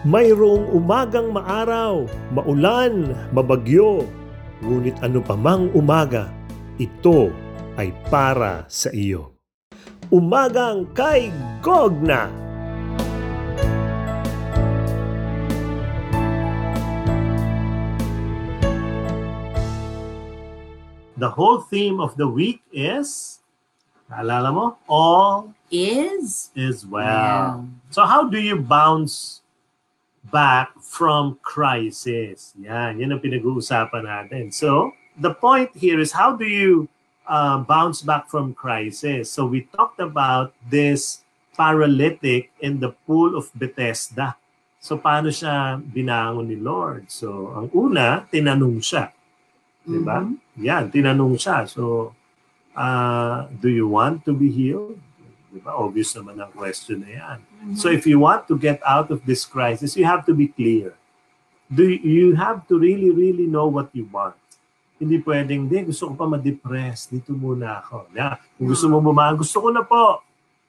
Mayroong umagang maaraw, maulan, mabagyo, ngunit ano pa mang umaga, ito ay para sa iyo. Umagang kay Gogna! The whole theme of the week is, naalala mo, all Is? is well. So how do you bounce back from crisis? Yan, yan ang pinag-uusapan natin. So the point here is how do you uh, bounce back from crisis? So we talked about this paralytic in the pool of Bethesda. So paano siya binangon ni Lord? So ang una, tinanong siya. Di ba? Mhm. Yan, tinanong siya. So, uh, do you want to be healed? Di ba? Obvious naman ang question na yan. So if you want to get out of this crisis, you have to be clear. Do you, have to really, really know what you want. Hindi pwedeng, di, gusto ko pa ma-depress. Dito muna ako. Na, kung gusto mo bumaan, gusto ko na po.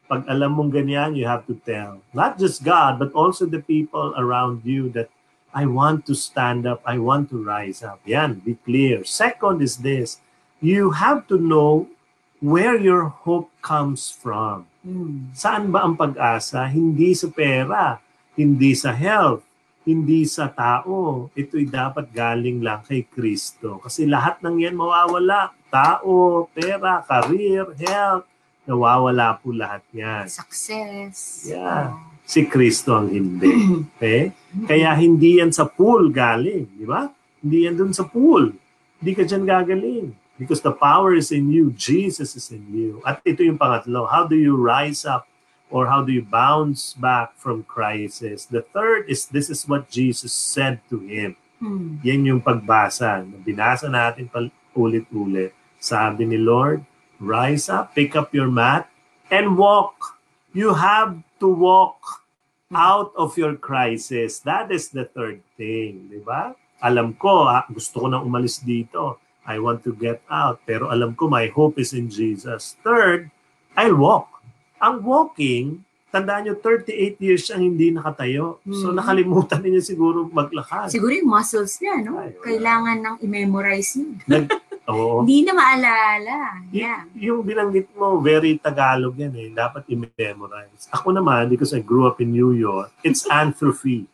Pag alam mong ganyan, you have to tell. Not just God, but also the people around you that I want to stand up. I want to rise up. Yan, be clear. Second is this. You have to know where your hope comes from. Mm. Saan ba ang pag-asa? Hindi sa pera, hindi sa health, hindi sa tao. Ito'y dapat galing lang kay Kristo. Kasi lahat ng yan mawawala. Tao, pera, career, health, nawawala po lahat yan. Success. Yeah. Si Kristo ang hindi. Okay? Kaya hindi yan sa pool galing, di ba? Hindi yan dun sa pool. Hindi ka dyan gagaling. Because the power is in you. Jesus is in you. At ito yung pangatlo. How do you rise up or how do you bounce back from crisis? The third is this is what Jesus said to him. Mm. Yan yung pagbasa. Binasa natin ulit-ulit. Sabi ni Lord, rise up, pick up your mat, and walk. You have to walk out of your crisis. That is the third thing, di ba? Alam ko, ah, gusto ko nang umalis dito. I want to get out. Pero alam ko, my hope is in Jesus. Third, I'll walk. Ang walking, tandaan nyo, 38 years siyang hindi nakatayo. So Mhm. nakalimutan niya siguro maglakad. Siguro yung muscles niya, no? Ay. Kailangan nang i-memorize yun. Oo. Hindi na maalala. Y- Yeah. yung binanggit mo, very Tagalog yan eh. Dapat i-memorize. Ako naman, because I grew up in New York, it's atrophy.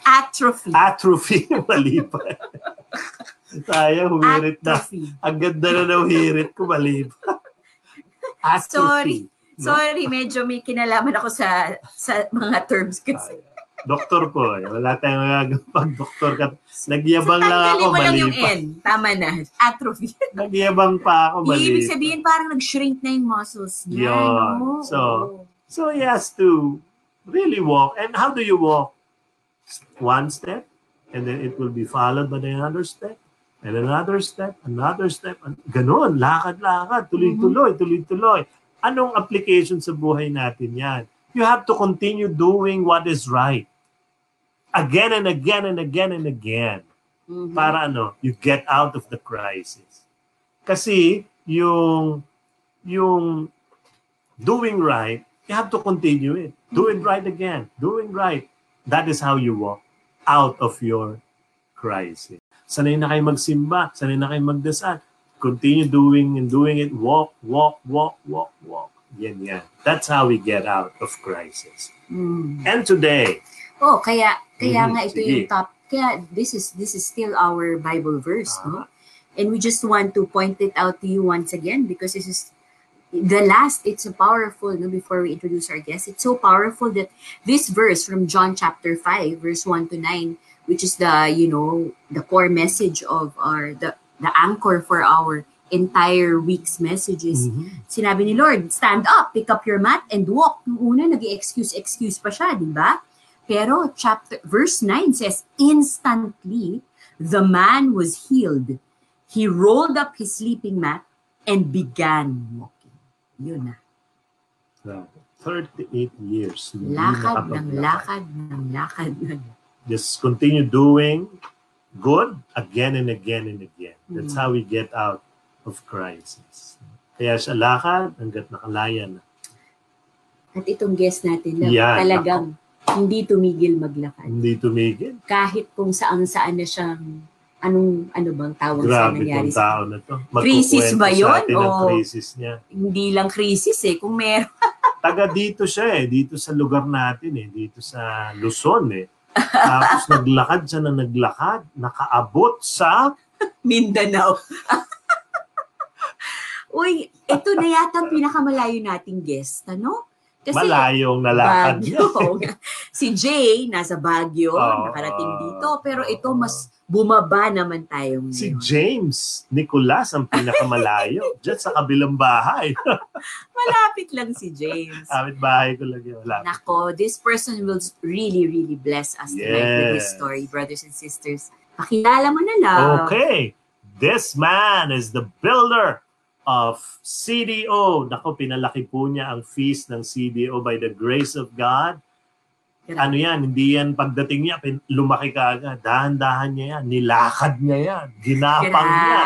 Atrophy. Atrophy, mali pa. Sayang, humirit na. Ang ganda na ng hirit ko, mali pa. Atrophy. No? Sorry, medyo may kinalaman ako sa sa mga terms kasi. Sayang. Doktor ko eh. Wala tayong magagawa pag doktor ka. Nagyabang lang ako, mo lang yung. N. Tama na. Atrophy. Nagyabang pa ako, mali Ibig sabihin parang nag-shrink na yung muscles niya. Yun. no? So, So he has to really walk. And how do you walk? One step, and then it will be followed by another step, and another step, another step. and Ganon, lakad-lakad, tuloy-tuloy, tuloy-tuloy. Anong application sa buhay natin yan? You have to continue doing what is right. Again and again and again and again Mhm. para ano, you get out of the crisis. Kasi yung yung doing right, you have to continue it. Do it right again. Doing right. That is how you walk out of your crisis. Sanay na kayo magsimba, sanay na kayo magdasal. Continue doing and doing it. Walk, walk, walk, walk, walk. Yan, yan. That's how we get out of crisis. Mm. And today, Oh, kaya kaya Mhm, nga ito sige. yung top. Kaya this is this is still our Bible verse, no? Ah. And we just want to point it out to you once again because this is the last. It's a powerful. No, before we introduce our guest, it's so powerful that this verse from John chapter five, verse one to nine, which is the you know the core message of our the the anchor for our entire week's messages. mhm, Sinabi ni Lord, stand up, pick up your mat, and walk. Nung una, nag-excuse, excuse pa siya, di ba? Pero chapter, verse 9 says, Instantly, the man was healed. He rolled up his sleeping mat and began walking. Yun na. so, 38 years. Lakad ng lakad ng lakad. ng just continue doing good again and again and again. That's Mm. how we get out of crisis. Kaya siya lakad hanggat nakalaya na. At itong guest natin, na Yan, talagang Hindi tumigil maglakad. Hindi tumigil. Kahit kung saan-saan na siyang, anong, ano bang tawag sa Grabe nangyari tong sa tao na to. Crisis ba sa yun? O- crisis niya. Hindi lang krisis eh. Kung meron, Taga dito siya eh. Dito sa lugar natin eh. Dito sa Luzon eh. Tapos naglakad siya na naglakad. Nakaabot sa... Mindanao. Uy, ito na yata ang pinakamalayo nating guest, ano? Malayong nalakad. Baguio. si Jay, nasa Baguio, Oo. nakarating dito. Pero ito, mas bumaba naman tayo ngayon. Si James Nicolas ang pinakamalayo. Diyan sa kabilang bahay. Malapit lang si James. Amit bahay ko lang yun. Wala. Nako, this person will really, really bless us tonight with his Yes. story, brothers and sisters. Pakilala mo na lang. Okay. This man is the builder of CDO. Nako, pinalaki po niya ang fees ng CDO by the grace of God. Ano yan, hindi yan pagdating niya, pin- lumaki ka agad. Dahan-dahan niya yan. Nilakad niya yan. Ginapang niya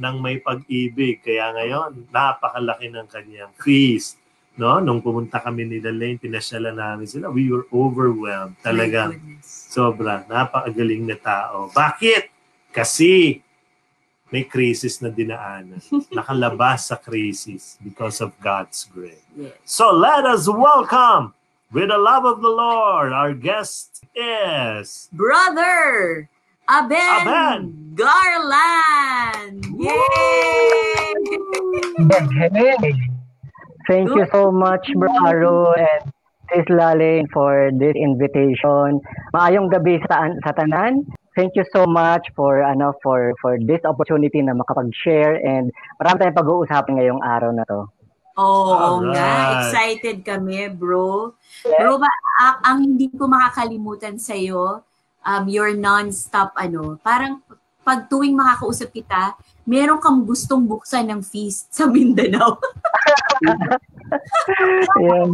ng may pag-ibig. Kaya ngayon, napakalaki ng kanyang fees. No? Nung pumunta kami ni Lane, pinasyalan namin sila. We were overwhelmed. Talaga. Sobra. Napakagaling na tao. Bakit? Kasi may crisis na dinaanan. Nakalabas sa crisis because of God's grace. Yes. So let us welcome, with the love of the Lord, our guest is Brother Aben, Aben. Garland! Yay! Thank you so much, Bro and Sis Laling for this invitation. Maayong gabi sa, sa tanan. Thank you so much for ano for for this opportunity na makapag-share and marami tayong pag-uusapan ngayong araw na to. Oo Alright. nga, excited kami, bro. Bro, ba, a- ang hindi ko makakalimutan sa'yo, um, your non-stop, ano, parang pag tuwing makakausap kita, meron kang gustong buksan ng feast sa Mindanao. Yan.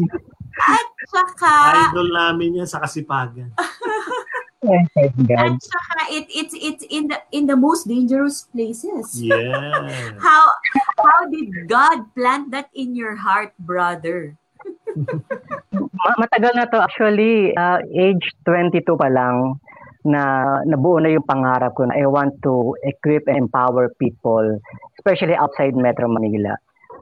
Tsaka, idol namin yan sa kasipagan. Thank God. at tsaka it, it's, it's in the, in the most dangerous places. Yeah. How how did God plant that in your heart, brother? Ma- matagal na to actually uh, age 22 pa lang na nabuo na yung pangarap ko na I want to equip and empower people especially outside Metro Manila.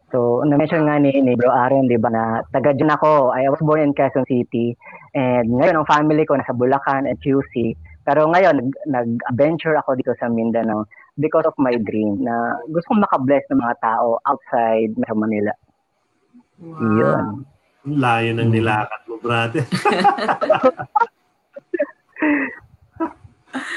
So, na-mention nga ni, ni Bro Aaron, di ba, na taga dyan ako. I was born in Quezon City. And ngayon, ang family ko nasa Bulacan at QC. Pero ngayon, nag, nag-venture ako dito sa Mindanao because of my dream na gusto kong makabless ng mga tao outside Metro Manila. Yun. Ang Layo ng nilakat mo, brother.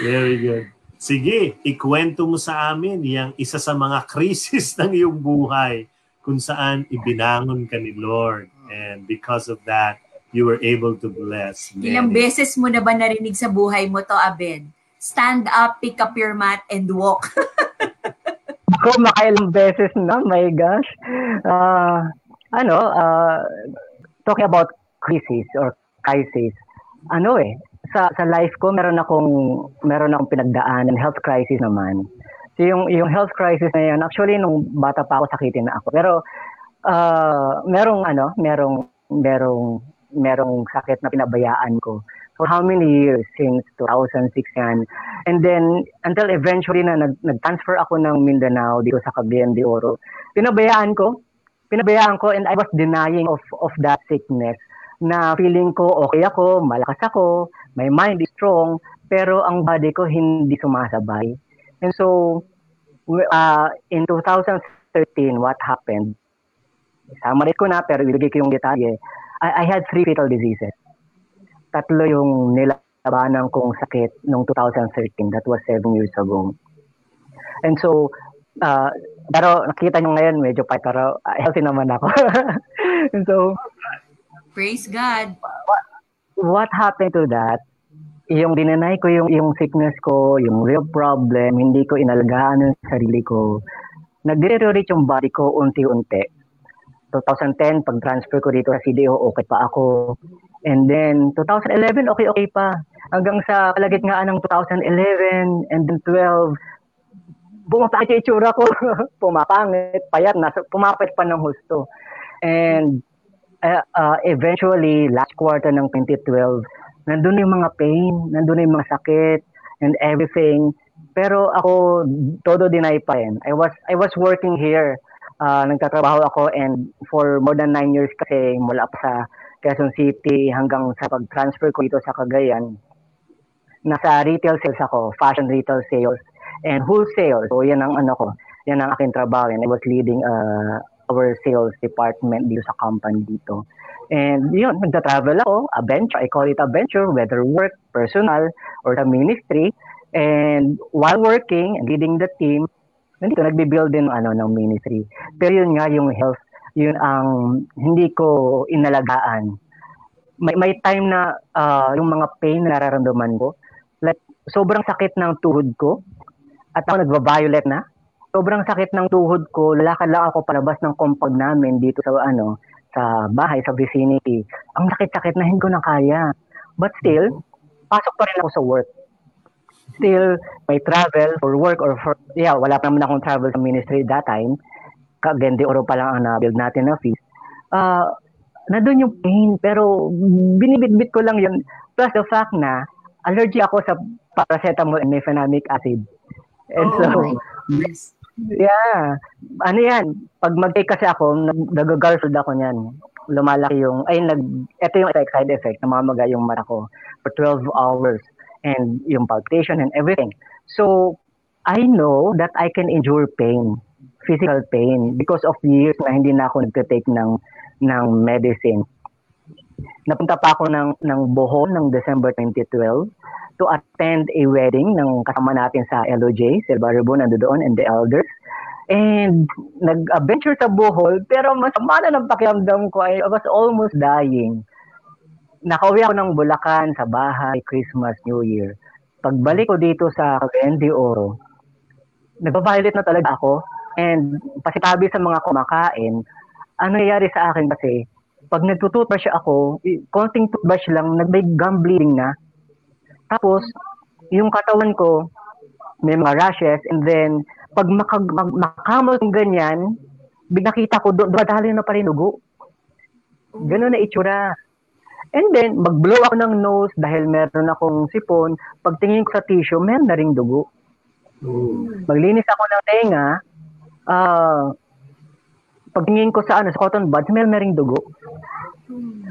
Very good. Sige, ikwento mo sa amin yung isa sa mga krisis ng iyong buhay kung saan ibinangon ka ni Lord. And because of that, you were able to bless Ilang many. beses mo na ba narinig sa buhay mo to, Aben? Stand up, pick up your mat, and walk. Ako, makailang beses na, my gosh. Ah, ano, ah, talking about crisis or crisis, ano eh, sa sa life ko meron akong meron akong pinagdaanan health crisis naman. Yung yung health crisis na yan, actually nung bata pa ako sakitin na ako. Pero ah merong ano, merong merong merong sakit na pinabayaan ko for how many years since 2006 yan. And then until eventually na nag, nag-transfer ako ng Mindanao dito sa Cagayan de Oro. Pinabayaan ko, pinabayaan ko and I was denying of of that sickness na feeling ko okay ako, malakas ako, my mind is strong, pero ang body ko hindi sumasabay. And so, uh, in 2013, what happened? Summarize ko na, pero ibigay ko yung detalye. I, I had three fatal diseases. Tatlo yung nilabanan kong sakit noong 2013. That was seven years ago. And so, uh, pero nakita nyo ngayon, medyo pa, pero uh, healthy naman ako. and so, Praise God. what happened to that, yung dinanay ko yung, yung sickness ko, yung real problem, hindi ko inalagaan ang sarili ko, nag-deteriorate yung body ko unti-unti. 2010, pag-transfer ko dito sa CDO, okay pa ako. And then, 2011, okay-okay pa. Hanggang sa kalagitnaan ng 2011 and then 12, bumapakit yung itsura ko. Pumapangit, payat, nasa, pumapit pa ng husto. And uh, uh, eventually, last quarter ng 2012, nandun yung mga pain, nandun yung mga sakit, and everything. Pero ako, todo deny pa rin. I was, I was working here. Uh, nagtatrabaho ako and for more than nine years kasi mula pa sa Quezon City hanggang sa pag-transfer ko dito sa Cagayan, nasa retail sales ako, fashion retail sales and wholesale. So yan ang ano ko, yan ang aking trabaho and I was leading uh, our sales department dito sa company dito. And yun, nagta-travel ako, adventure, I call it adventure, whether work, personal, or the ministry. And while working and leading the team, nandito nagbi-build din ano ng ministry. Pero yun nga yung health yun ang hindi ko inalagaan. May, may time na uh, yung mga pain na nararamdaman ko, like sobrang sakit ng tuhod ko at ako nagva-violet na. Sobrang sakit ng tuhod ko, lalakad lang ako palabas ng compound namin dito sa ano, sa bahay, sa vicinity. Ang sakit-sakit na hindi ko na kaya. But still, pasok pa rin ako sa work. Still, may travel for work or for, yeah, wala pa naman akong travel sa ministry that time Kagende Oro pa lang ang na-build natin na fees. Uh, nandun yung pain, pero binibitbit ko lang yun. Plus the fact na allergy ako sa paracetamol and mefenamic acid. And oh, so, yes. Yeah. Ano yan, pag mag-take kasi ako, nag-garfield ako niyan. Lumalaki yung, ay, nag, ito yung side effect, namamaga yung mata ko for 12 hours and yung palpitation and everything. So, I know that I can endure pain physical pain because of years na hindi na ako nagte-take ng ng medicine. Napunta pa ako ng ng Bohol ng December 2012 to attend a wedding ng kasama natin sa LOJ, Silva Ribon nandoon and the elders. And nag-adventure sa Bohol pero masama na ng pakiramdam ko. I was almost dying. Nakauwi ako ng Bulacan sa bahay, Christmas, New Year. Pagbalik ko dito sa de Oro, nagpa-violet na talaga ako And pasitabi sa mga kumakain, ano nangyayari sa akin kasi, pag nagtututbrush ako, konting toothbrush lang, nag-may gum bleeding na. Tapos, yung katawan ko, may mga rashes, and then, pag makag, mag, makamal ng ganyan, binakita ko, doon, dumadali na pa rin dugo. Ganun na itsura. And then, mag-blow ako ng nose dahil meron akong sipon. Pagtingin ko sa tissue, meron na ring dugo. Maglinis ako ng tenga, uh, pagtingin ko sa ano, sa cotton buds, meron na ring dugo.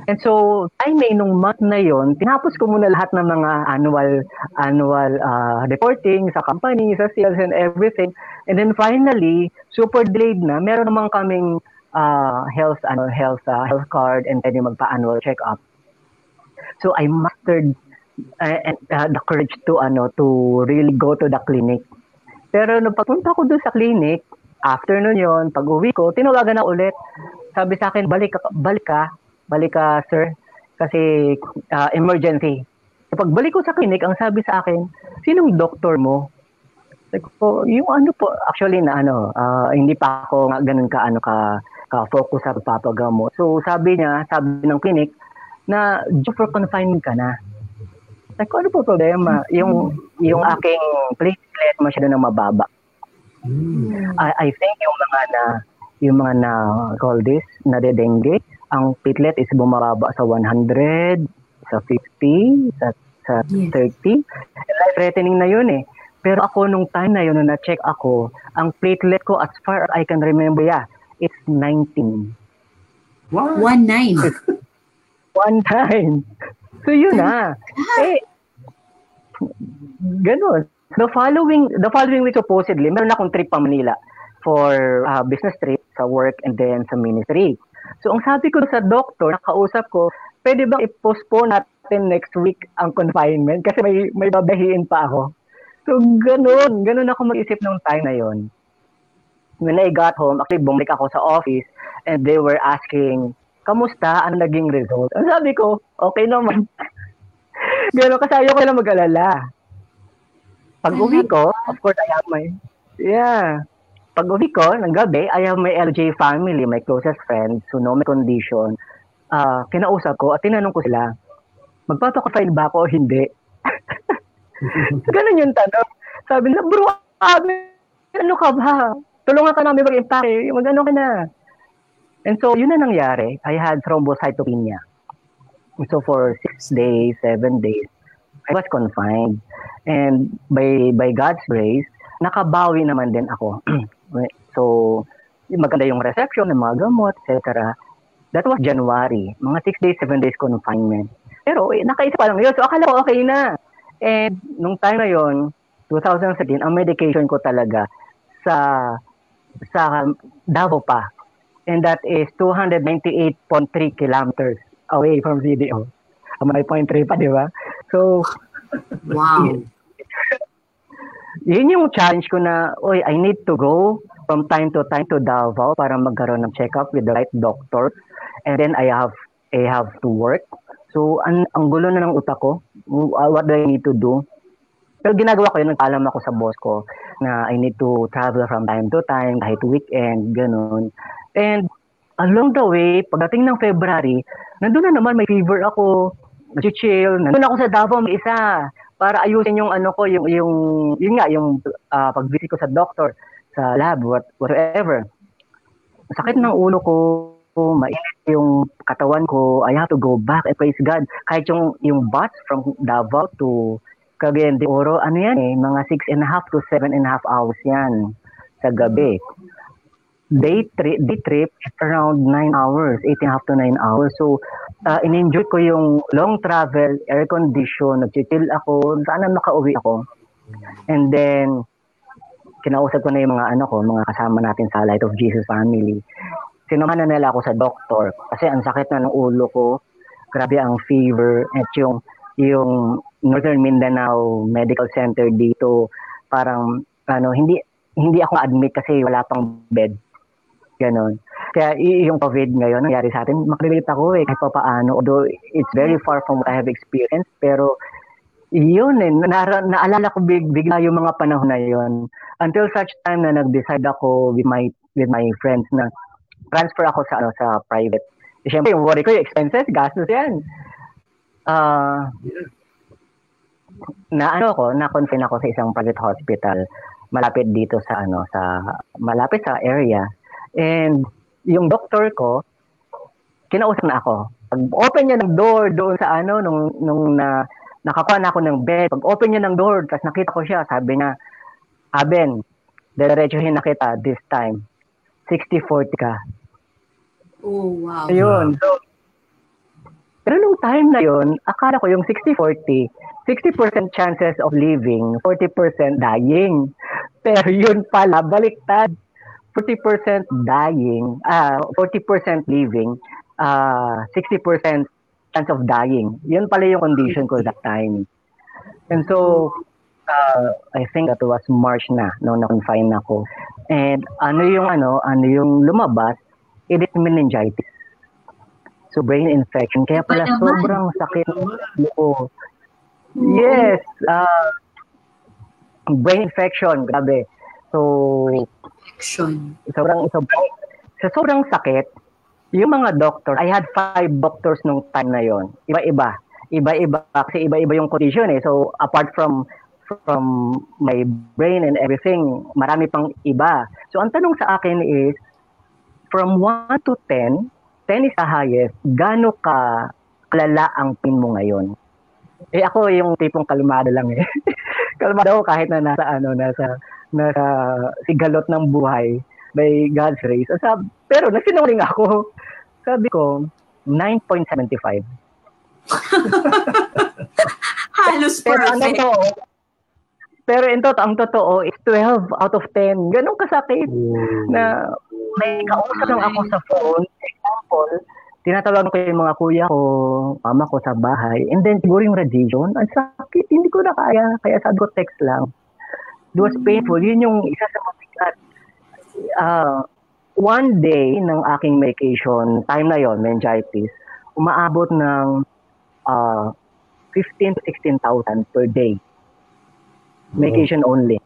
And so, may nung month na yon, tinapos ko muna lahat ng mga annual annual uh, reporting sa company, sa sales and everything. And then finally, super delayed na, meron naman kaming uh, health ano health uh, health card and pwede magpa-annual check-up. So I mastered uh, uh, the courage to ano to really go to the clinic. Pero nung pagpunta ko doon sa clinic, Afternoon yon pag uwi ko, tinawagan na ulit. Sabi sa akin, balik ka, balik ka, balik ka, sir, kasi uh, emergency. Pagbalik ko sa clinic, ang sabi sa akin, sinong doktor mo? Like, po, yung ano po, actually na ano, uh, hindi pa ako nga ganun ka, ano ka, ka-focus sa papagamot. So sabi niya, sabi ng clinic, na due for confinement ka na. Like, ano po problema? Yung, yung aking platelet masyado na mababa. Mm. I, I think yung mga na yung mga na call this na dengue, ang platelet is bumababa sa 100, sa 50, sa sa yes. 30. Life threatening na yun eh. Pero ako nung time na yun, nung na-check ako, ang platelet ko as far as I can remember, yeah, it's 19. What? One nine. One time. So yun na. eh, ganun. The following the following week supposedly, meron akong trip pa Manila for uh, business trip sa work and then sa ministry. So ang sabi ko sa doctor, nakausap ko, pwede bang i-postpone natin next week ang confinement kasi may may babahiin pa ako. So ganun, ganun ako mag-isip nung time na yon. When I got home, actually bumalik ako sa office and they were asking, kamusta? Ano naging result? Ang sabi ko, okay naman. Ganun kasi ayaw ko na mag-alala. Pag uwi ko, of course, I have my, yeah. Pag uwi ko, ng gabi, I have my LJ family, my closest friends who know my condition. Uh, kinausap ko at tinanong ko sila, magpapaka-file ba ako o hindi? Ganun yung tanong. Sabi na, bro, abi, ano ka ba? Tulungan ka namin mag-impake. Mag-ano ka na. And so, yun na nangyari. I had thrombocytopenia. So for six days, seven days, I was confined. And by by God's grace, nakabawi naman din ako. so, maganda yung reception ng mga gamot, etc. That was January. Mga 6 days, 7 days confinement. Pero eh, nakaisa pa lang yun. So, akala ko okay na. And nung time na yon 2017, ang medication ko talaga sa sa Davao pa. And that is 298.3 kilometers away from CDO. May point 3 pa, di ba? So, Wow. yun yung challenge ko na, oy, I need to go from time to time to Davao para magkaroon ng check-up with the right doctor. And then I have I have to work. So, ang, ang gulo na ng utak ko. What do I need to do? Pero ginagawa ko yun, nagpaalam ako sa boss ko na I need to travel from time to time, kahit weekend, ganun. And along the way, pagdating ng February, nandun na naman, may fever ako, nag-chill, nandun ako sa Davao may isa para ayusin yung ano ko, yung, yung, yun nga, yung uh, pag-visit ko sa doctor, sa lab, what, whatever. Sakit ng ulo ko, mainit yung katawan ko, I have to go back and praise God. Kahit yung, yung bus from Davao to Cagayan de Oro, ano yan eh, mga six and a half to seven and a half hours yan sa gabi. Day trip, day trip around 9 hours, 8 and a half to 9 hours. So, uh, in-enjoy ko yung long travel, air condition, nag-chill ako, sana makauwi ako. And then, kinausap ko na yung mga ano ko, mga kasama natin sa Light of Jesus family. Sinamahan na nila ako sa doctor kasi ang sakit na ng ulo ko. Grabe ang fever at yung yung Northern Mindanao Medical Center dito parang ano hindi hindi ako admit kasi wala pang bed. Ganon. Kaya yung COVID ngayon, nangyari sa atin, makrelate ako eh, kahit pa paano. Although it's very far from what I have experienced, pero yun eh, na- naalala ko big, bigla yung mga panahon na yun. Until such time na nag-decide ako with my with my friends na transfer ako sa ano sa private. Siyempre, yung worry ko yung expenses, gastos yan. Ah, na ano ko, na-confine ako sa isang private hospital malapit dito sa ano sa malapit sa area. And yung doctor ko kinausap na ako. Pag open niya ng door doon sa ano nung nung na nakakuha na ako ng bed. Pag open niya ng door, tapos nakita ko siya, sabi niya, Aben, diretsuhin na kita this time. 60-40 ka. Oh, wow. Ayun. So, pero nung time na yun, akala ko yung 60-40, 60% chances of living, 40% dying. Pero yun pala, baliktad. 40% dying, ah 40% living, ah 60% chance of dying. Yun pala yung condition ko that time. And so, uh, I think that was March na, nung na-confine ako. And ano yung ano, ano yung lumabas, it is meningitis. So brain infection. Kaya pala sobrang sakit ulo. Yes. Uh, brain infection. Grabe. So, Action. sobrang, sobrang, sa sobrang sakit, yung mga doctor, I had five doctors nung time na yon Iba-iba. Iba-iba. Kasi iba-iba yung condition eh. So, apart from from my brain and everything, marami pang iba. So, ang tanong sa akin is, from 1 to 10, 10 is the highest, gaano ka kalala ang pain mo ngayon? Eh ako yung tipong kalmado lang eh. kalmado ako kahit na nasa ano, nasa nasa sigalot ng buhay by God's grace. So, sab, pero nagsinungaling ako. Sabi ko, 9.75. Halos Pero ang perfect. totoo, pero in totoo, ang totoo is 12 out of 10. Ganun kasakit na may kausap lang ako sa phone. Example, tinatawagan ko yung mga kuya ko, mama ko sa bahay. And then siguro yung radiation, ang sakit, hindi ko na kaya. Kaya sabi ko text lang. It was painful. Yun yung isa sa mabigat. Ah, one day ng aking medication, time na yon meningitis, umaabot ng ah 15 to 16,000 per day. Medication only.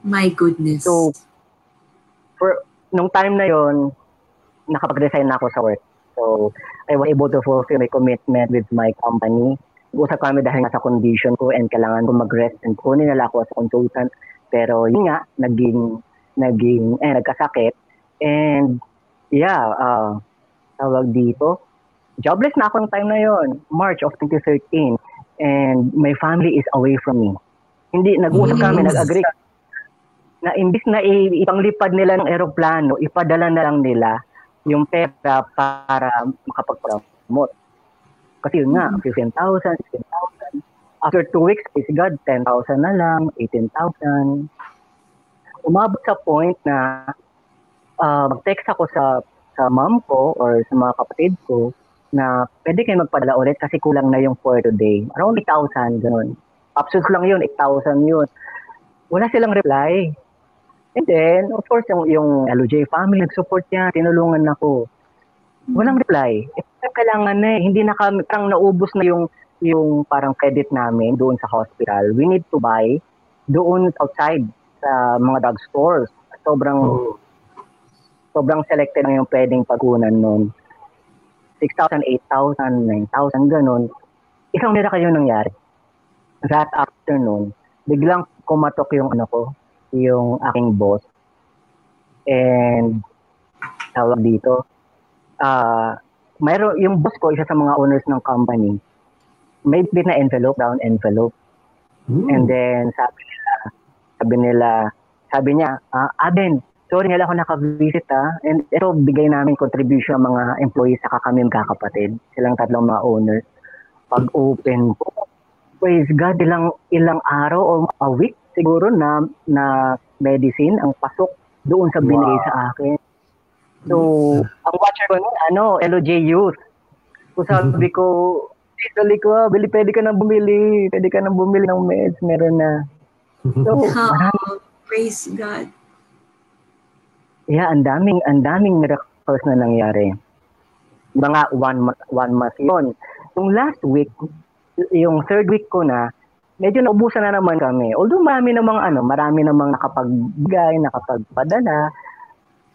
My goodness. So, for nung time na yon, nakapag-resign na ako sa work. So, I was able to fulfill my commitment with my company. Usap kami dahil nasa condition ko and kailangan ko mag-rest and kunin nila ako as consultant. Pero yun nga, naging, naging, eh, nagkasakit. And, yeah, uh, tawag dito, jobless na ako ng time na yon, March of 2013. And my family is away from me. Hindi, nag-usap kami, Yes. nag-agree na imbis na ipanglipad nila ng eroplano, ipadala na lang nila yung pera para makapag-promote. Kasi yun nga, 15,000, 16,000. After two weeks, please God, 10,000 na lang, 18,000. Umabot sa point na ah, mag-text ako sa sa mom ko or sa mga kapatid ko na pwede kayo magpadala ulit kasi kulang na yung for today. Around 8,000, ganun. Absurd lang yun, 8,000 yun. Wala silang reply. And then, of course, yung, yung LOJ family, nag-support niya, tinulungan ako. Walang reply. Eh, kailangan na eh. Hindi na kami, parang naubos na yung, yung parang credit namin doon sa hospital. We need to buy doon outside sa mga drugstores. Sobrang, Oh. sobrang selected na yung pwedeng pagkunan nun. 6,000, 8,000, 9,000, ganun. Isang mira kayo nangyari. That afternoon, biglang kumatok yung ano ko, yung aking boss. And tawag dito, ah mayroon yung boss ko, isa sa mga owners ng company, may bit na envelope, down envelope. Hmm. And then sabi nila, sabi nila, sabi niya, ah, Aben, sorry lang ako nakavisit ah. And ito, bigay namin contribution ang mga employees saka kami magkakapatid. Silang tatlong mga owners. Pag open ko, praise God, ilang, ilang araw o a week siguro na, na medicine ang pasok doon sa binigay Wow. sa akin. So, ang watcher ko nun, ano, LOJ Youth. So sabi ko, Sabi ko, bili, pwede ka nang bumili. Pwede ka nang bumili ng meds. Meron na. So, marami. Oh, praise God. Yeah, ang daming, ang daming miracles na nangyari. Mga one one month yun. Yung last week, yung third week ko na, medyo naubusan na naman kami. Although marami namang ano, marami namang nakapagbigay, nakapagpadala.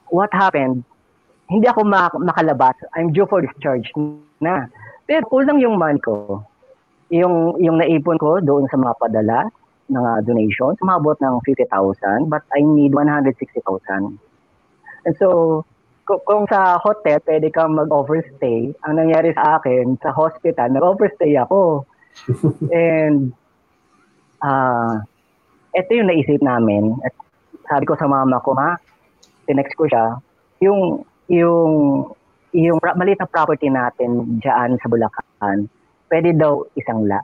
What happened? Hindi ako mak- makalabas. I'm due for discharge na. Pero kulang yung money ko. Yung, yung naipon ko doon sa mga padala, mga donations, umabot ng 50,000 but I need 160,000. And so, ku- kung sa hotel, pwede kang mag-overstay. Ang nangyari sa akin, sa hospital, nag-overstay ako. And, ah, ito yung naisip namin. At sabi ko sa mama ko, ma, tinext ko siya, yung, yung, yung maliit na property natin dyan sa Bulacan, pwede daw isang la.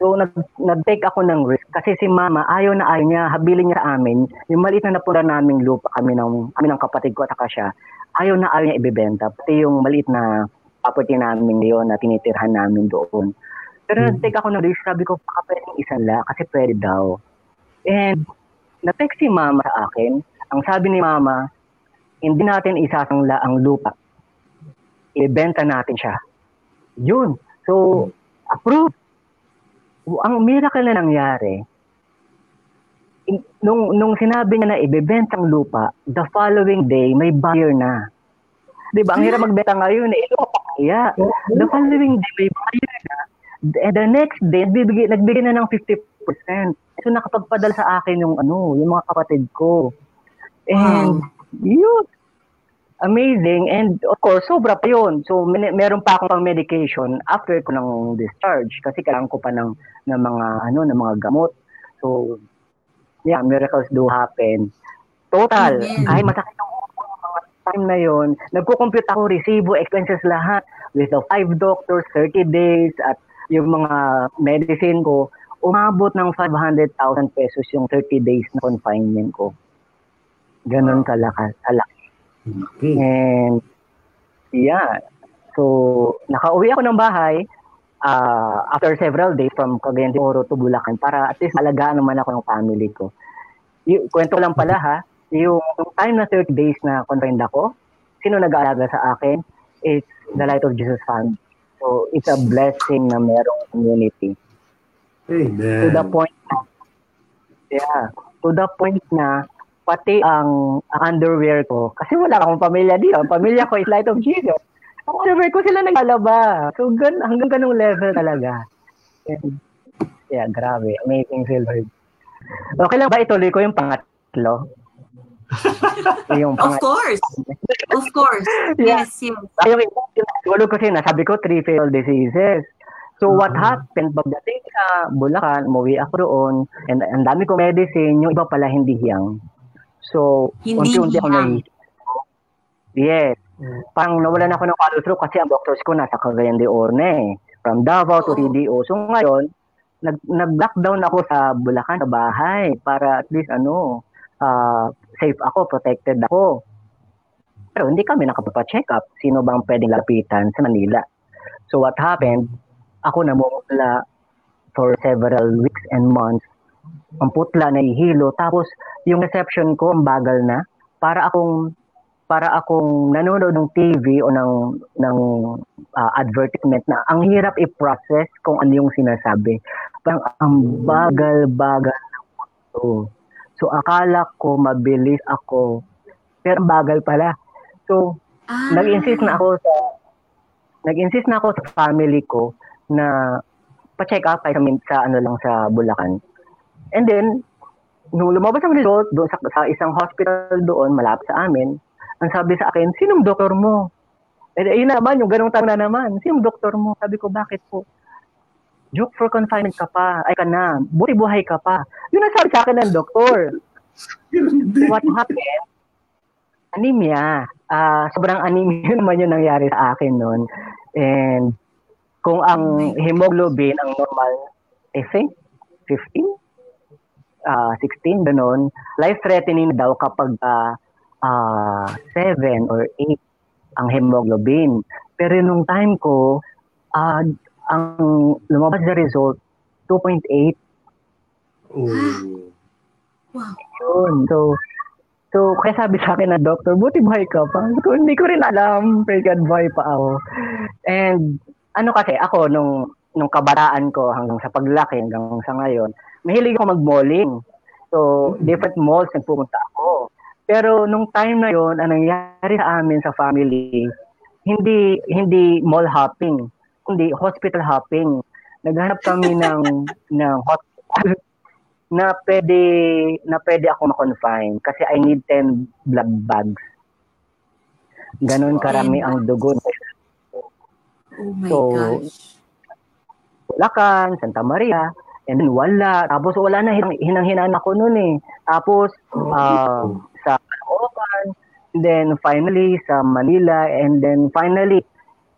So, nag, nag-take ako ng risk kasi si mama, ayaw na ayaw niya, habilin niya sa amin, yung maliit na napura naming lupa kami ng, kami ng kapatid ko at saka siya, ayaw na ayaw niya ibibenta. Pati yung maliit na property namin yun na tinitirhan namin doon. Pero Hmm. nag-take ako ng risk, sabi ko, baka pwedeng isang la kasi pwede daw. And, na-text si mama sa akin, ang sabi ni mama, hindi natin isasangla ang lupa. Ibenta natin siya. Yun. So, approved. Ang miracle na nangyari, nung, nung sinabi niya na ibebenta ang lupa, the following day, may buyer na. Di ba? Ang hirap magbenta ngayon, eh, kaya. The following day, may buyer na. And the next day, nagbibigay, nagbigay na ng 50%. So, nakapagpadala sa akin yung, ano, yung mga kapatid ko. And, yun. Amazing. And of course, sobra pa yun. So, min- meron pa akong pang medication after ko ng discharge kasi kailangan ko pa ng, ng mga, ano, ng mga gamot. So, yeah, miracles do happen. Total, Amen. kahit masakit ang time na yon, nagko-compute ako, resibo, expenses lahat with the five doctors, 30 days, at yung mga medicine ko, umabot ng 500,000 pesos yung 30 days na confinement ko. Ganon kalakas, kalaki. Okay. And yeah, so nakauwi ako ng bahay uh, after several days from Cagayan de Oro to Bulacan para at least malagaan naman ako ng family ko. Y- kwento lang pala ha, yung, time na 30 days na confined ako, sino nag-aalaga sa akin? It's the Light of Jesus Fund. So it's a blessing na merong community. To Amen. the point na, yeah, to the point na pati ang, ang underwear ko, kasi wala akong pamilya dito. Ang pamilya ko is Light of Jesus. Ang underwear ko sila naglalaba. So, gan, hanggang ganung level talaga. And, yeah, grabe. Amazing silver. Okay lang ba ituloy ko yung pangatlo? yung Of course. Of course. Yes, yes. Ay, yung, kasi nasabi ko, three fatal diseases. So what Mhm. happened, pagdating sa Bulacan, umuwi ako roon, and ang dami kong medicine, yung iba pala hindi hiyang. So, Hindi unti-unti ako nai- Yes. Mm. Parang nawalan ako ng follow through kasi ang doctors ko nasa Cagayan de Orne, from Davao to. TDO. So ngayon, nag, nag-lockdown ako sa Bulacan, sa bahay, para at least ano, ah, safe ako, protected ako. Pero hindi kami nakapapa-check up. Sino bang pwedeng lapitan sa Manila? So what happened, ako namumula for several weeks and months. Ang putla, nahihilo. Tapos yung reception ko, ang bagal na. Para akong para akong nanonood ng TV o ng ng ah, advertisement na ang hirap i-process kung ano yung sinasabi. Parang ang bagal-bagal ng mundo. So akala ko mabilis ako. Pero ang bagal pala. So Ah. nag-insist na ako sa nag-insist na ako sa family ko na pa-check up kahit sa, sa ano lang sa Bulacan. And then nung lumabas ang result doon sa, sa isang hospital doon malapit sa amin, ang sabi sa akin, sinong doktor mo? Eh, ayun na naman, yung ganong tanong na naman, sinong doktor mo? Sabi ko, bakit po? Joke for confinement ka pa, ay ka na, buti buhay ka pa. Yun ang sabi sa akin ng doktor. What happened? Anemia. Ah, sobrang anemia naman yung nangyari sa akin noon. And kung ang hemoglobin, ang normal, I think, 15? Ah 16, ganun. Life-threatening daw kapag ah, ah, 7 or 8 ang hemoglobin. Pero nung time ko, ah, ang lumabas na result, 2.8 Oh. Wow. yun. So, so kaya sabi sa akin na doctor, buti buhay ka pa. Ko, hindi ko rin alam. Pray God, buhay pa ako. And ano kasi, ako, nung, nung kabataan ko hanggang sa paglaki, hanggang sa ngayon, mahilig ako mag-malling. So, different malls nagpupunta ako. Pero nung time na yon ang nangyari sa amin sa family, hindi hindi mall hopping, kundi hospital hopping. Naghanap kami ng ng hospital na pwede na pwede ako ma-confine kasi I need 10 blood bags. Ganon karami ang dugo. Oh my So, gosh. Bulacan, Santa Maria, and then wala. Tapos wala na, hinang, hinang-hinan ako noon eh. Tapos, ah, sa Caloocan, then finally sa Manila, and then finally,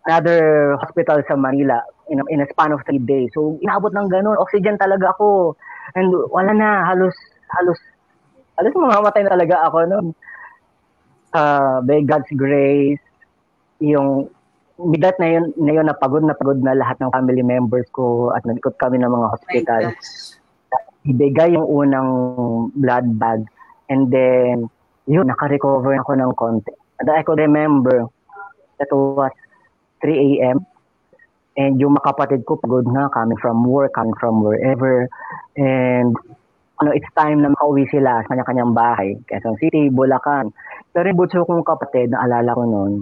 another hospital sa Manila in a, in a span of three days. So, inabot ng ganun. Oxygen talaga ako. And wala na, halos, halos, halos mamamatay talaga ako noon. Uh, by God's grace, yung bigat na yun, na yun na pagod na pagod na lahat ng family members ko at nagkot kami ng mga hospital ibigay yung unang blood bag and then yun, naka-recover ako ng konti. And I could remember that was 3 a.m. And yung mga kapatid ko, pagod na, coming from work, coming from wherever. And ano, it's time na makauwi sila sa kanya-kanyang bahay. Quezon City, Bulacan. Pero yung butso kong kapatid, naalala ko noon,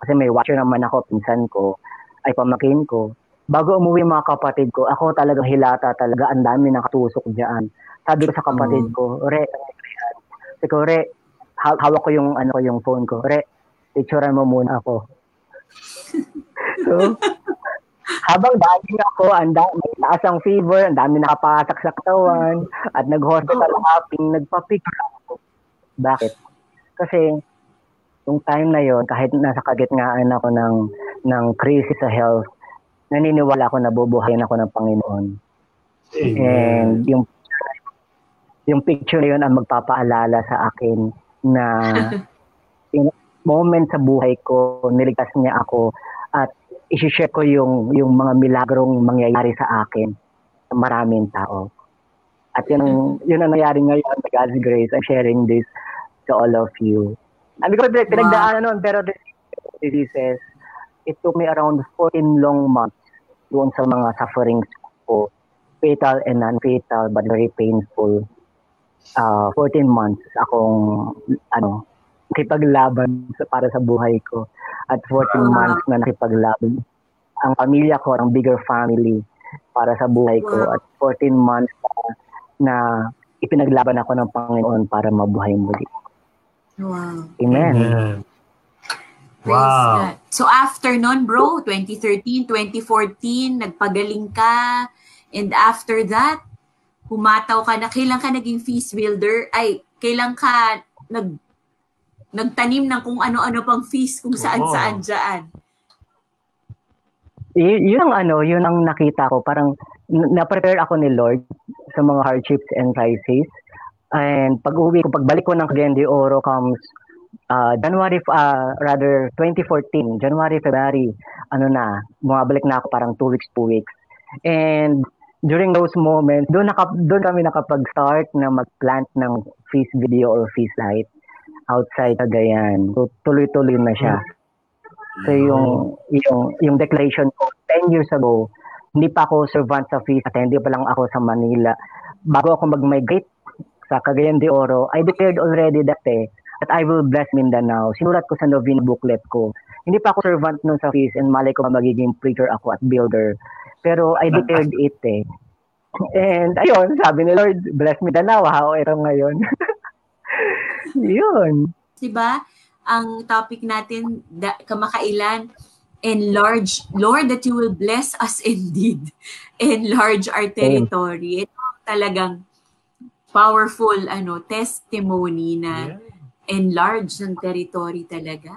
kasi may watcher naman ako, pinsan ko, ay pamakin ko. Bago umuwi mga kapatid ko, ako talagang hilata talaga, ang dami nakatusok diyan. Sabi ko sa kapatid ko, Re, sabi ko, Re, ha- hawak ko yung, ano yung phone ko. Re, picturean mo muna ako. so, habang daging ako, ang da- may taas ang fever, ang dami nakapasak sa katawan, at nag-hospital hopping, nagpa-picture ako. Bakit? Kasi, yung time na yon kahit nasa kagitnaan ako ng, ng crisis sa health, naniniwala ako na bubuhayin ako ng Panginoon. Amen. And yung yung picture na yun ang magpapaalala sa akin na yung moment sa buhay ko, niligtas niya ako at isi-share ko yung yung mga milagrong mangyayari sa akin sa maraming tao. At yun ang, yun ang nangyari ngayon by God's grace. I'm sharing this to all of you. Sabi ko, pinag- pinagdaanan nun, pero this diseases, it took me around 14 long months doon sa mga sufferings ko fatal and non-fatal but very painful. Uh, 14 months akong ano, nakipaglaban sa, para sa buhay ko. At 14 Wow. months na nakipaglaban ang pamilya ko, ang bigger family para sa buhay ko. Wow. At 14 months na, na ipinaglaban ako ng Panginoon para mabuhay muli. Wow. Amen. Amen. Praise Wow. God. So after nun, bro, 2013, 2014, nagpagaling ka. And after that, humataw ka na. Kailan ka naging feast builder? Ay, kailan ka nag nagtanim ng kung ano-ano pang feast kung saan-saan dyan. Y- yun ang ano, yun ang nakita ko. Parang na-prepare ako ni Lord sa mga hardships and crises. And pag uwi ko, pagbalik ko ng Cagayan de Oro comes uh, January, uh, rather 2014, January, February, ano na, bumabalik na ako parang two weeks, two weeks. And during those moments, doon, naka, doon kami nakapag-start na mag-plant ng feast video or feast light outside Cagayan. So, tuloy-tuloy na siya. So yung yung yung declaration ko 10 years ago, hindi pa ako servant sa feast at hindi pa lang ako sa Manila. Bago ako mag-migrate sa Cagayan de Oro, I declared already that eh, that I will bless Mindanao. Sinulat ko sa novena booklet ko. Hindi pa ako servant nun sa feast and malay ko magiging preacher ako at builder. Pero I declared it eh. And ayun, sabi ni Lord, bless Mindanao, how ito ngayon. Yun. 'Di ba? Ang topic natin da, kamakailan enlarge Lord that you will bless us indeed. Enlarge our territory. Ito talagang powerful ano testimony na Yeah. enlarge ng territory talaga.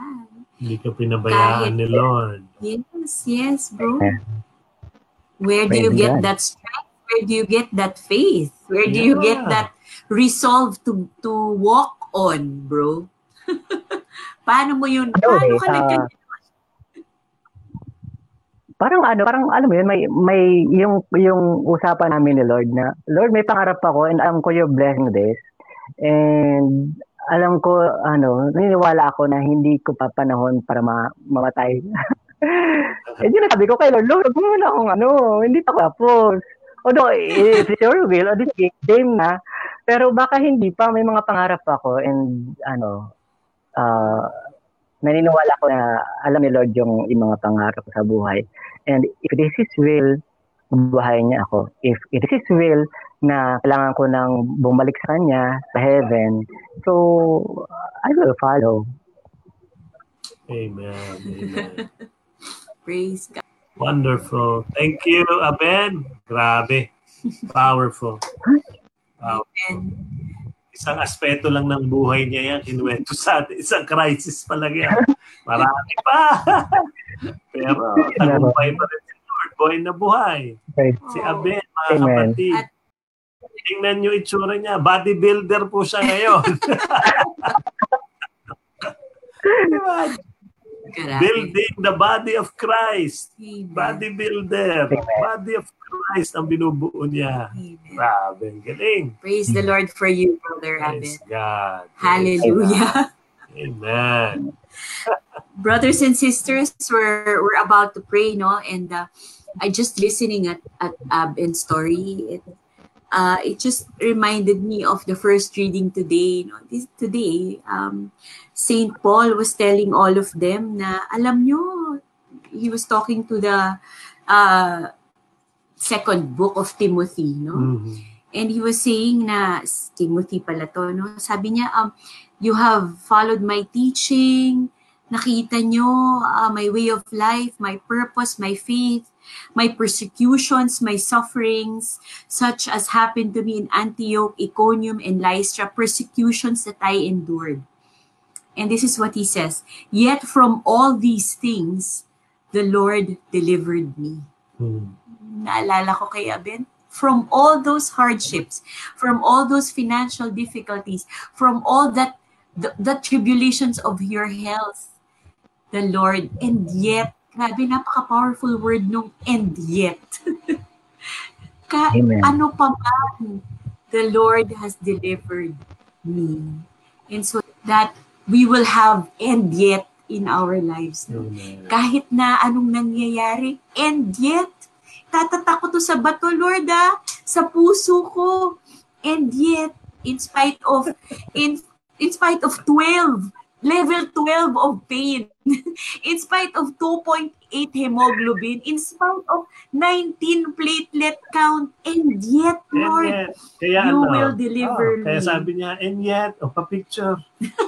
Hindi ka pinabayaan Kahit- ni Lord. Yes, yes, bro. Yeah. Where do you get that strength? Where do you get that faith? Where do you get Yeah. that resolve to to walk on, bro? Paano mo yun? Ano Paano eh, ka ah, nagka parang ano, parang alam mo yun, may may yung yung usapan namin ni Lord na Lord, may pangarap ako and alam ko you're blessing this. And alam ko ano, naniniwala ako na hindi ko pa panahon para ma- mamatay. eh di na sabi ko kay Lord, Lord, huwag mo na akong ano, hindi pa tapos. Although, if it's your will, o di sige, game na. Pero baka hindi pa, may mga pangarap ako and ano, uh, naniniwala ko na alam ni Lord yung, yung mga pangarap ko sa buhay. And if this is will, buhayin niya ako. If it is His will na kailangan ko nang bumalik sa Kanya, sa heaven, so I will follow. Amen. Amen. praise God? Wonderful. Thank you, Aben. Grabe. Powerful. Wow. And Isang aspeto lang ng buhay niya yan. Kinuwento sa atin. Isang crisis pa lang yan. Marami pa. Pero tagumpay pa rin si Lord. Buhay na buhay. Si Aben, mga Amen. kapatid. At- Tingnan niyo itsura niya. Bodybuilder po siya ngayon. Diba? Grabe. Building the body of Christ. Amen. Bodybuilder. Body of Christ ang binubuo niya. Amen. Grabe. ang Galing. Praise the Lord for you, Brother Praise Abed. God. Hallelujah. Amen. Brothers and sisters, we're, we're about to pray, no? And uh, I just listening at, at Abed's story. It, uh, it just reminded me of the first reading today. No? This, today, um, Saint Paul was telling all of them na, alam nyo, he was talking to the uh, second book of Timothy, no? Mhm. And he was saying na, Timothy pala to, no? Sabi niya, um, you have followed my teaching, nakita nyo uh, my way of life, my purpose, my faith, my persecutions, my sufferings, such as happened to me in Antioch, Iconium, and Lystra, persecutions that I endured. And this is what he says, Yet from all these things, the Lord delivered me Mhm. naalala ko kay Aben, from all those hardships, from all those financial difficulties, from all that the, the tribulations of your health, the Lord, and yet, grabe, napaka-powerful word nung and yet. Ka, Amen. ano pa man, the Lord has delivered me. And so that we will have and yet in our lives. No? Amen. kahit na anong nangyayari. And yet, tatatak ko to sa bato, Lord, ah, sa puso ko. And yet, in spite of, in, in spite of 12 level 12 of pain, in spite of 2.8 hemoglobin, in spite of 19 platelet count, and yet, And Lord, yet, kaya you ano, will deliver oh, Kaya me. sabi niya, and yet, oh, pa-picture.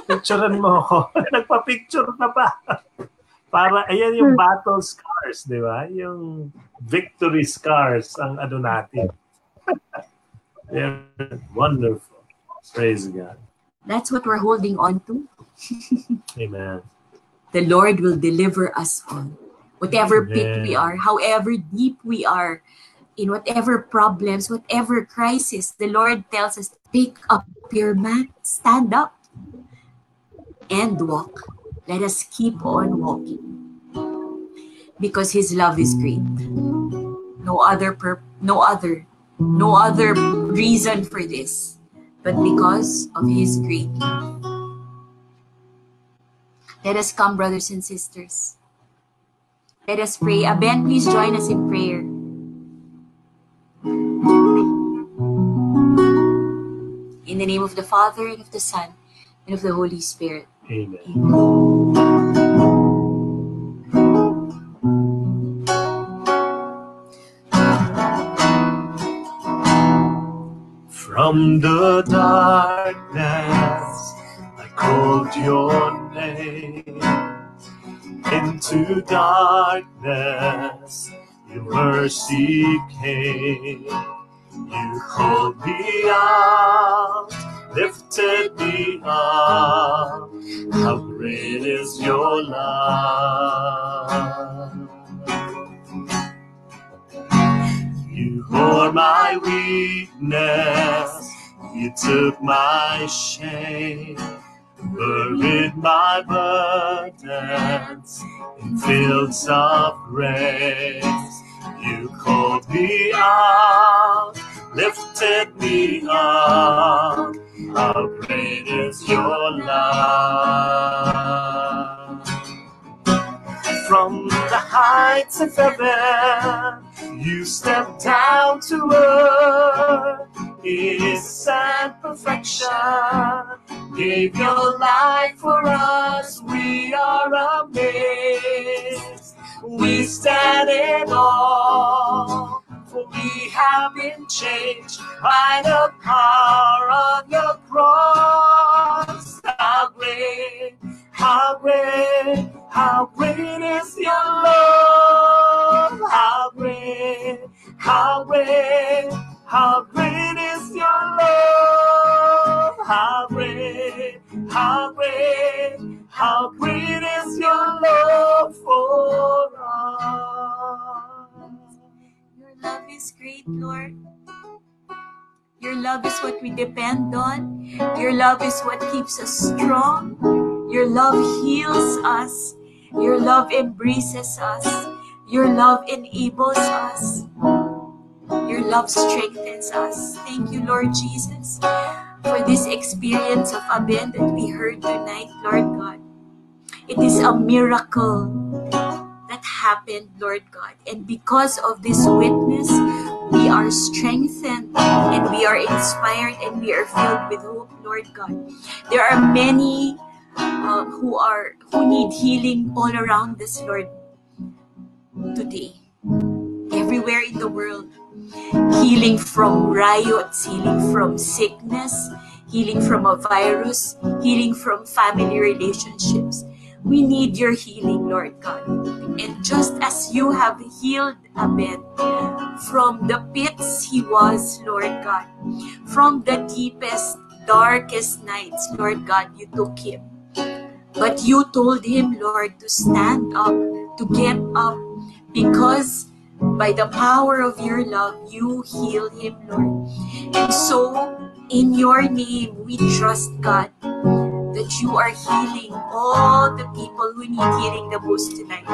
Picturean mo ako. Nagpa-picture ka pa. Para, ayan yung battle scars, di ba? Yung victory scars ang ano natin. wonderful. Praise God. That's what we're holding on to. Amen. The Lord will deliver us all. Whatever pit we are, however deep we are, in whatever problems, whatever crisis, the Lord tells us, pick up your mat, stand up, and walk. Let us keep on walking. Because His love is great. No other pur- no other, no other reason for this, but because of His great love. Let us come, brothers and sisters. Let us pray. Aben, please join us in prayer. In the name of the Father, and of the Son, and of the Holy Spirit. Amen. From the darkness, I called your name. Into darkness, your mercy came. You called me out, lifted me up. How great is your love? You bore my weakness, you took my shame, buried my burdens in fields of grace. You called me out, lifted me up. How great is your love? From the heights of heaven, you stepped down to earth. Innocent perfection, gave your life for us. We are amazed. We stand in awe, for we have been changed by the power of your cross. How great, how great, how great is your love? How great, how great, how great is your love? How great, how great, how great is your love for us? Your love is great, Lord. Your love is what we depend on. Your love is what keeps us strong. Your love heals us. Your love embraces us. Your love enables us. Your love strengthens us. Thank you, Lord Jesus, for this experience of Aben that we heard tonight, Lord God. It is a miracle that happened, Lord God. And because of this witness, we are strengthened and we are inspired and we are filled with hope, Lord God. There are many uh, who are who need healing all around us, Lord, today. Everywhere in the world. Healing from riots, healing from sickness, healing from a virus, healing from family relationships. We need your healing, Lord God. And just as you have healed Abed from the pits he was, Lord God, from the deepest, darkest nights, Lord God, you took him. But you told him, Lord, to stand up, to get up, because by the power of your love, you heal him, Lord. And so, in your name, we trust, God, that you are healing all the people who need healing the most tonight.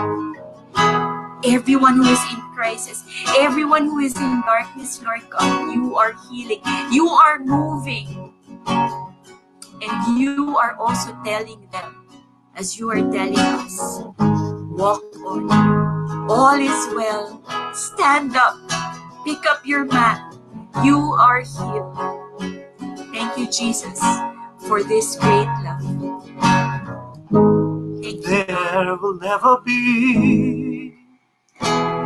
Everyone who is in crisis, everyone who is in darkness, Lord God, you are healing. You are moving. And you are also telling them, as you are telling us, walk on. All is well. Stand up. Pick up your mat. You are healed. Thank you, Jesus, for this great love. There will never be,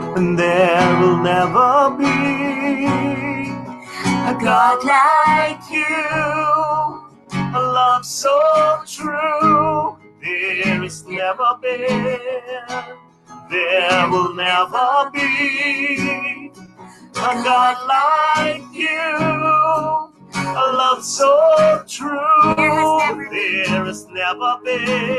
and there will never be a God like you, a love so true. There is never been, there will never be a God like you, a love so true. There has never been,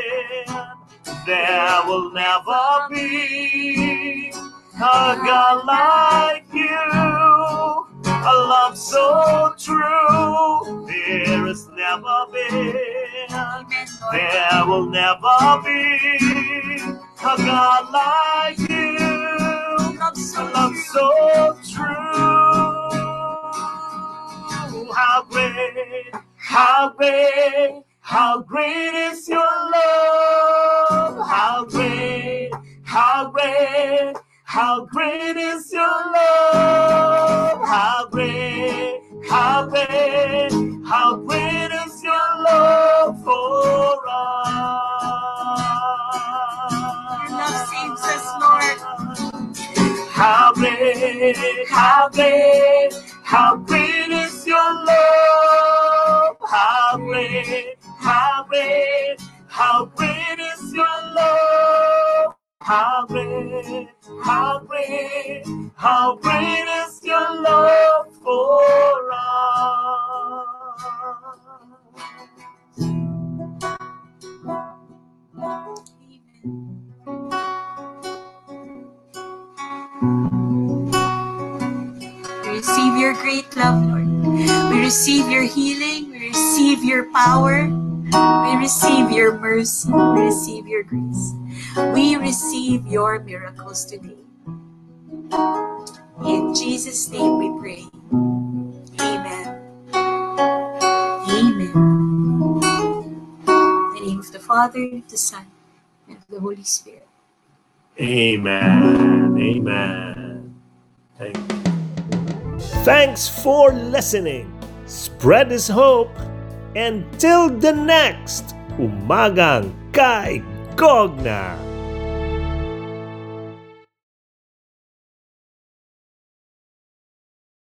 there will never be a God like you, a love so true. There has never been, there will never be a God like you. A love so true. How great, how great, how great is your love. How great, how great, how great is your love. How great, how great, how great is your love for us. How great, how great is your love? How great, how great, how great is your love? How great, how great, how great receive your healing. We receive your power. We receive your mercy. We receive your grace. We receive your miracles today. In Jesus' name we pray. Amen. Amen. In the name of the Father, the Son, and the Holy Spirit. Amen. Amen. Thank you. Thanks for listening. Spread His hope. And till the next Umagang Kay Gogna.